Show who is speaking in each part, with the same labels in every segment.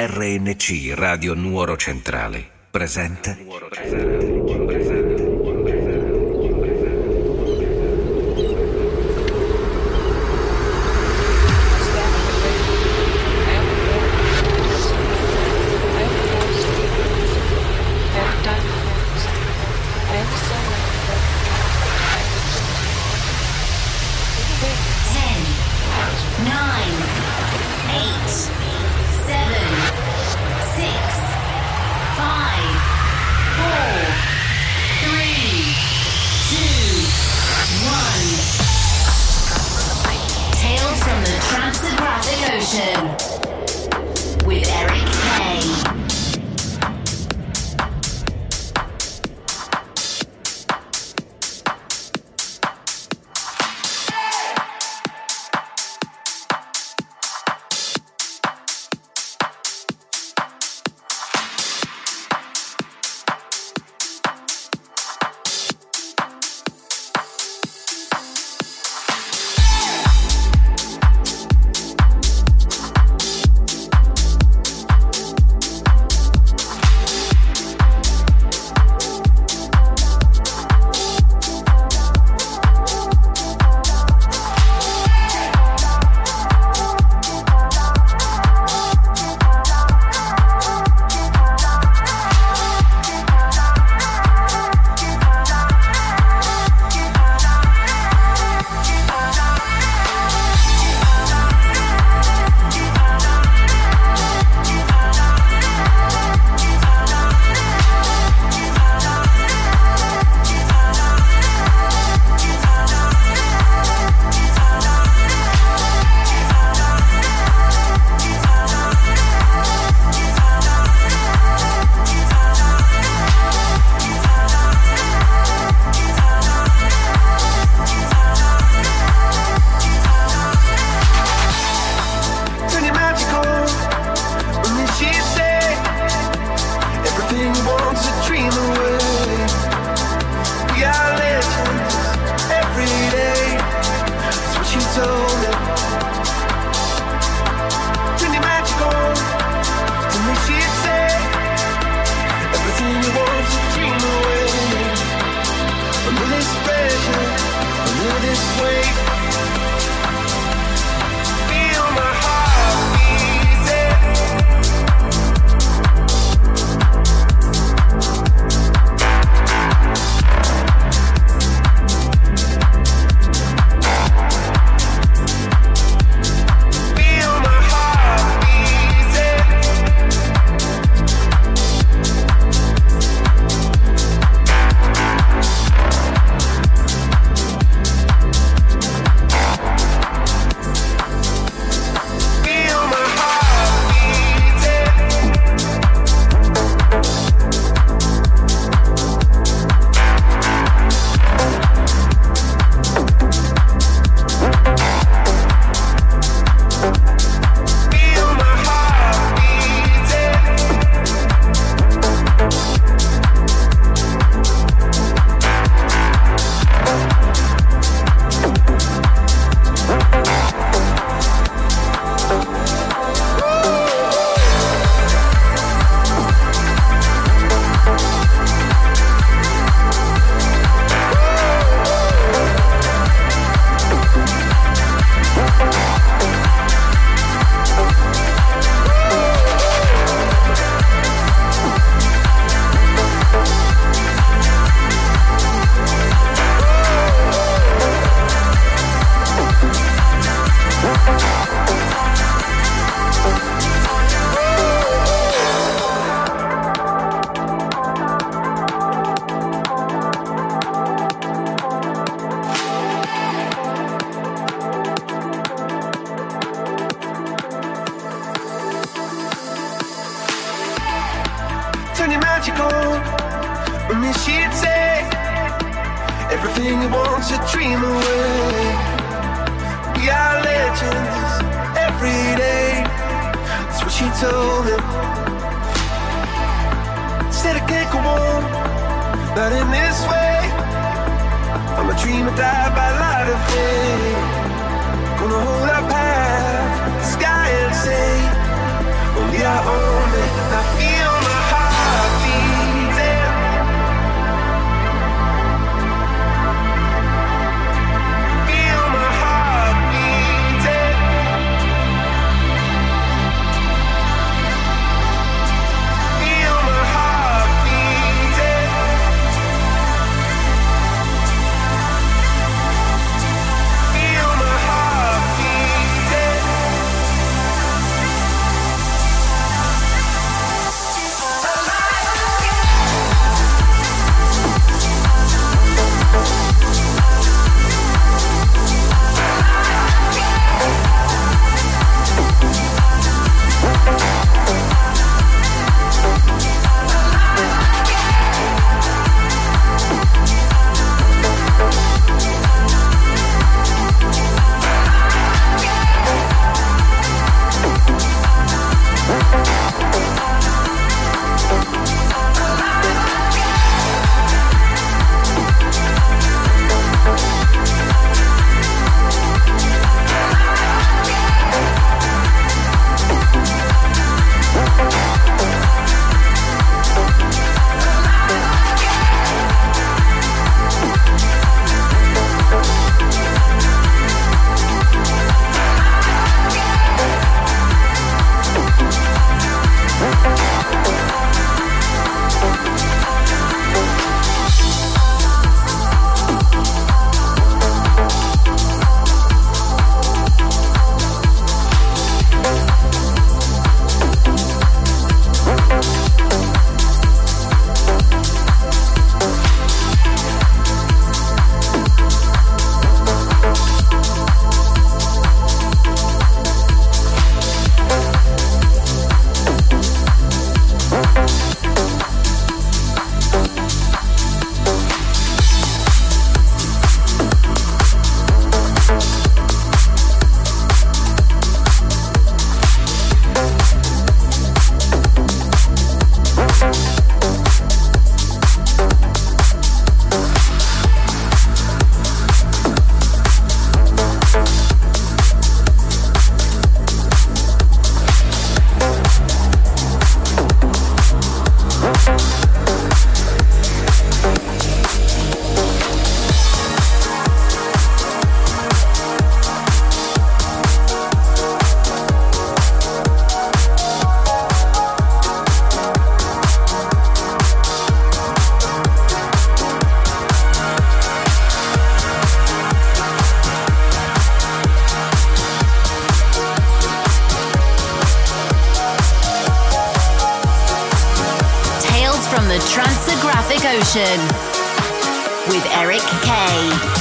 Speaker 1: RNC Radio Nuoro Centrale. Presenta
Speaker 2: Ten, the
Speaker 3: Transographic Ocean with Eric Kay.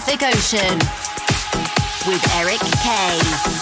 Speaker 3: Session with Eric Kay.